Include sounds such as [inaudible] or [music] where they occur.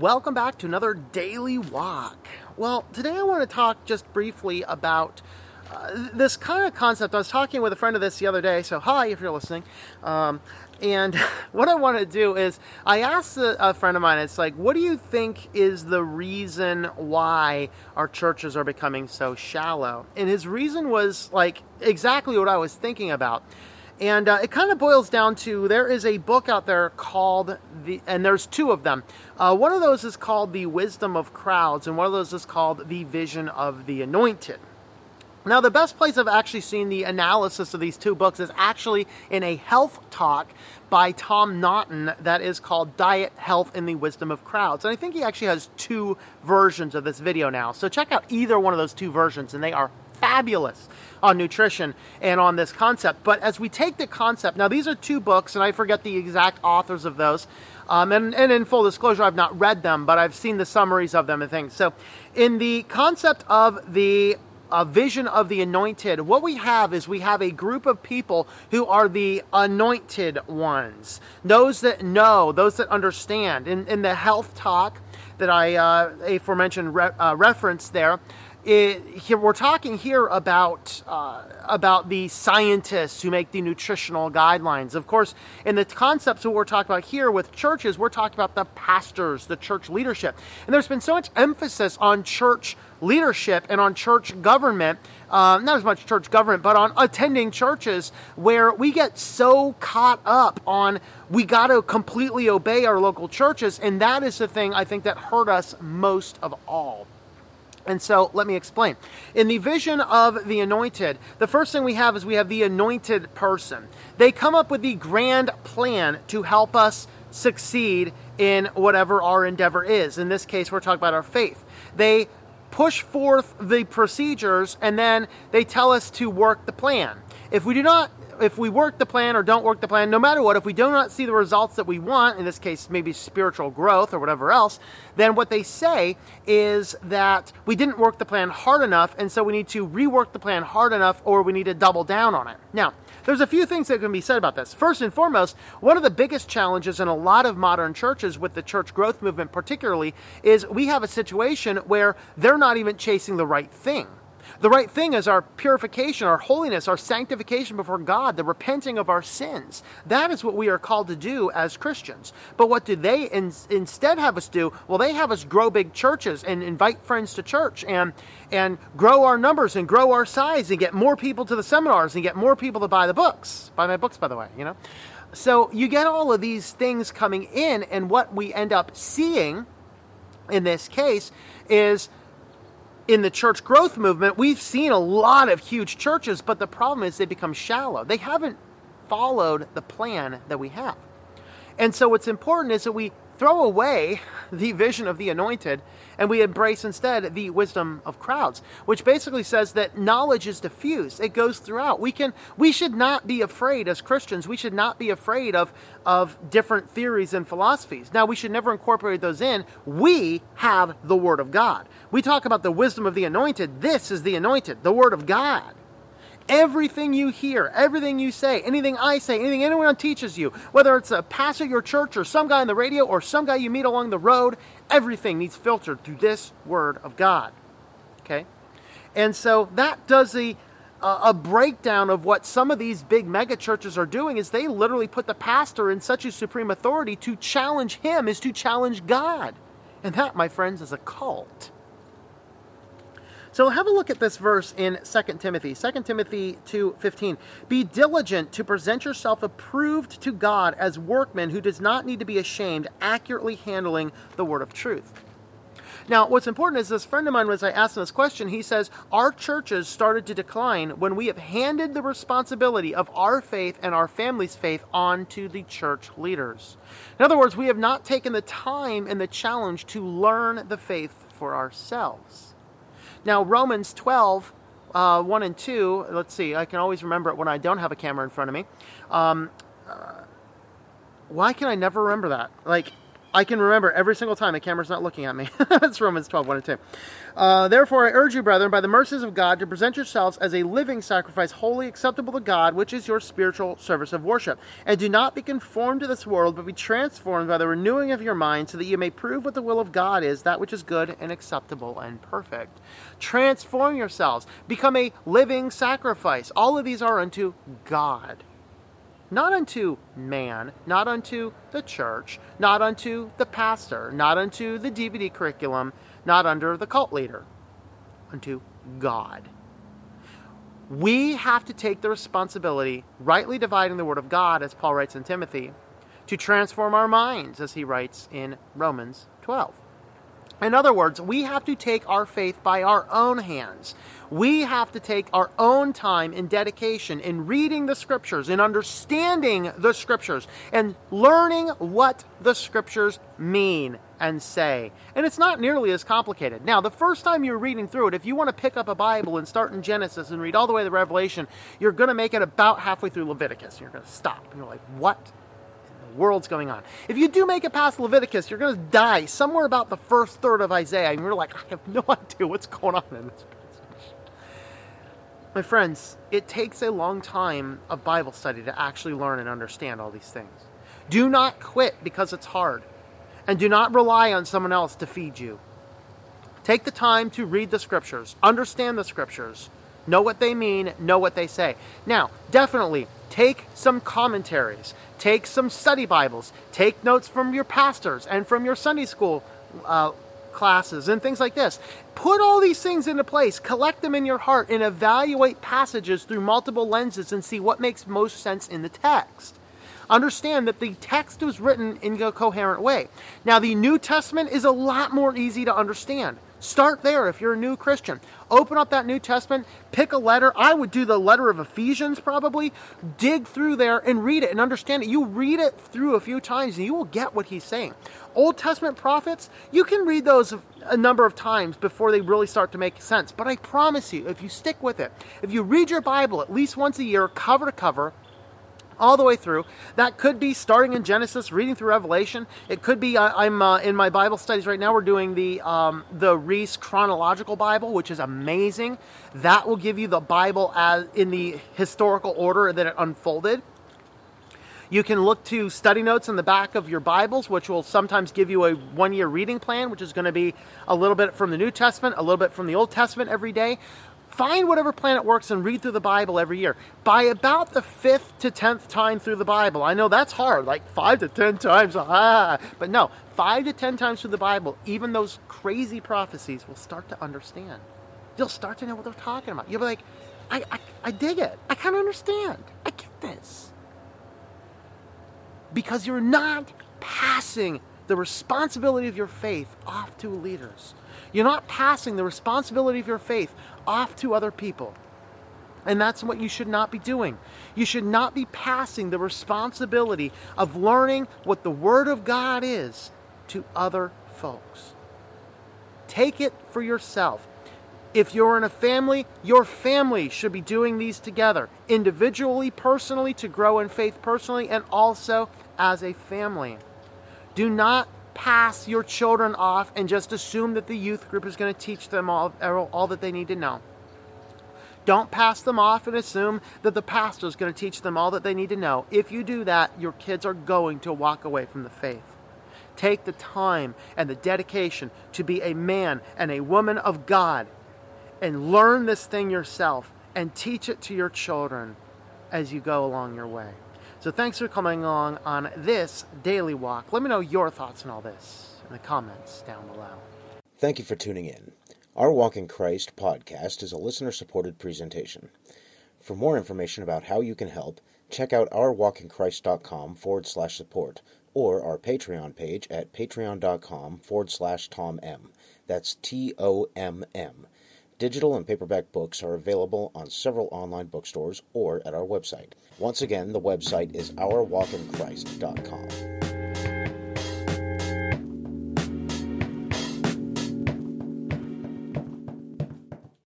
Welcome back to another daily walk. Well, today I want to talk just briefly about uh, this kind of concept. I was talking with a friend of this the other day, so hi if you're listening. Um, and [laughs] what I want to do is, I asked a, a, friend of mine, it's like, what do you think is the reason why our churches are becoming so shallow? And his reason was like exactly what I was thinking about. And uh, it kind of boils down to there is a book out there called the, and there's two of them. Uh, one of those is called The Wisdom of Crowds, and one of those is called The Vision of the Anointed. Now, the best place I've actually seen the analysis of these two books is actually in a health talk by Tom Naughton that is called Diet, Health, and the Wisdom of Crowds. And I think he actually has two versions of this video now. So check out either one of those two versions, and they are fabulous on nutrition and on this concept. But as we take the concept, now these are two books, and I forget the exact authors of those. Um, and, and in full disclosure, I've not read them, but I've seen the summaries of them and things. So, in the concept of the a vision of the anointed, what we have is we have a group of people who are the anointed ones, those that know, those that understand. In, in the health talk that I uh, aforementioned re- uh, reference there, it, here we're talking here about uh, about the scientists who make the nutritional guidelines. Of course, in the concepts that we're talking about here with churches, we're talking about the pastors, the church leadership, and there's been so much emphasis on church leadership and on church government. Uh, not as much church government, but on attending churches where we get so caught up on we got to completely obey our local churches, and that is the thing I think that hurt us most of all. And so let me explain. In the vision of the anointed, the first thing we have is we have the anointed person. They come up with the grand plan to help us succeed in whatever our endeavor is. In this case, we're talking about our faith. They push forth the procedures and then they tell us to work the plan. If we do not if we work the plan or don't work the plan, no matter what, if we do not see the results that we want, in this case, maybe spiritual growth or whatever else, then what they say is that we didn't work the plan hard enough, and so we need to rework the plan hard enough or we need to double down on it. Now, there's a few things that can be said about this. First and foremost, one of the biggest challenges in a lot of modern churches, with the church growth movement particularly, is we have a situation where they're not even chasing the right thing. The right thing is our purification, our holiness, our sanctification before God, the repenting of our sins. That is what we are called to do as Christians. But what do they in, instead have us do? Well, they have us grow big churches and invite friends to church and and grow our numbers and grow our size and get more people to the seminars and get more people to buy the books. Buy my books, by the way, you know. So you get all of these things coming in, and what we end up seeing in this case is in the church growth movement, we've seen a lot of huge churches, but the problem is they become shallow. They haven't followed the plan that we have. And so, what's important is that we throw away the vision of the anointed and we embrace instead the wisdom of crowds which basically says that knowledge is diffused. It goes throughout. We can we should not be afraid as christians. We should not be afraid of of different theories and philosophies. Now we should never incorporate those in. We have the word of god. We talk about the wisdom of the anointed. This is the anointed the word of god Everything you hear, everything you say, anything I say, anything anyone teaches you, whether it's a pastor at your church or some guy on the radio or some guy you meet along the road, everything needs filtered through this Word of God. Okay? And so that does a, a breakdown of what some of these big mega churches are doing is they literally put the pastor in such a supreme authority to challenge him is to challenge God. And that, my friends, is a cult. So have a look at this verse in 2 Timothy. 2 Timothy 2:15. Be diligent to present yourself approved to God as workmen who does not need to be ashamed, accurately handling the word of truth. Now, what's important is this friend of mine, as I asked him this question, he says, Our churches started to decline when we have handed the responsibility of our faith and our family's faith on to the church leaders. In other words, we have not taken the time and the challenge to learn the faith for ourselves. Now, Romans 12, uh, 1 and 2, let's see, I can always remember it when I don't have a camera in front of me. Um, uh, why can I never remember that? Like, I can remember every single time the camera's not looking at me. [laughs] That's Romans 12, 1 and 2. Uh, Therefore, I urge you, brethren, by the mercies of God, to present yourselves as a living sacrifice, holy acceptable to God, which is your spiritual service of worship. And do not be conformed to this world, but be transformed by the renewing of your mind, so that you may prove what the will of God is, that which is good and acceptable and perfect. Transform yourselves, become a living sacrifice. All of these are unto God not unto man, not unto the church, not unto the pastor, not unto the DVD curriculum, not under the cult leader, unto God. We have to take the responsibility, rightly dividing the word of God, as Paul writes in Timothy, to transform our minds, as he writes in Romans 12. In other words, we have to take our faith by our own hands. We have to take our own time and dedication in reading the scriptures, in understanding the scriptures, and learning what the scriptures mean and say. And it's not nearly as complicated. Now, the first time you're reading through it, if you want to pick up a Bible and start in Genesis and read all the way to Revelation, you're going to make it about halfway through Leviticus. You're going to stop. You're like, what world's going on. If you do make it past Leviticus, you're going to die somewhere about the first third of Isaiah, and you're like, I have no [laughs] idea what's going on in this passage. My friends, it takes a long time of Bible study to actually learn and understand all these things. Do not quit because it's hard, and do not rely on someone else to feed you. Take the time to read the scriptures, understand the scriptures, know what they mean, know what they say. Now, definitely take some commentaries. Take some study Bibles. Take notes from your pastors and from your Sunday school uh, classes and things like this. Put all these things into place, collect them in your heart, and evaluate passages through multiple lenses and see what makes most sense in the text. Understand that the text was written in a coherent way. Now, the New Testament is a lot more easy to understand. Start there if you're a new Christian. Open up that New Testament, pick a letter. I would do the letter of Ephesians probably. Dig through there and read it and understand it. You read it through a few times and you will get what he's saying. Old Testament prophets, you can read those a number of times before they really start to make sense. But I promise you, if you stick with it, if you read your Bible at least once a year, cover to cover, all the way through. That could be starting in Genesis, reading through Revelation. It could be I'm uh, in my Bible studies right now. We're doing the um, the Reese chronological Bible, which is amazing. That will give you the Bible as in the historical order that it unfolded. You can look to study notes in the back of your Bibles, which will sometimes give you a one year reading plan, which is going to be a little bit from the New Testament, a little bit from the Old Testament every day. Find whatever planet works and read through the Bible every year. By about the fifth to tenth time through the Bible, I know that's hard, like five to ten times, [laughs] ah, but no, five to ten times through the Bible, even those crazy prophecies will start to understand. You'll start to know what they're talking about. You'll be like, I, I, I dig it. I kind of understand. I get this. Because you're not passing the responsibility of your faith off to leaders. You're not passing the responsibility of your faith off to other people. And that's what you should not be doing. You should not be passing the responsibility of learning what the Word of God is to other folks. Take it for yourself. If you're in a family, your family should be doing these together, individually, personally, to grow in faith personally, and also as a family. Do not pass your children off and just assume that the youth group is going to teach them all, all that they need to know. Don't pass them off and assume that the pastor is going to teach them all that they need to know. If you do that, your kids are going to walk away from the faith. Take the time and the dedication to be a man and a woman of God and learn this thing yourself and teach it to your children as you go along your way. So thanks for coming along on this daily walk. Let me know your thoughts on all this in the comments down below. Thank you for tuning in. Our Walk in Christ podcast is a listener supported presentation. For more information about how you can help, check out ourwalkinchrist.com forward slash support or our Patreon page at patreon.com forward slash Tom M. That's T O M M. Digital and paperback books are available on several online bookstores or at our website. Once again, the website is ourwalkinchrist.com.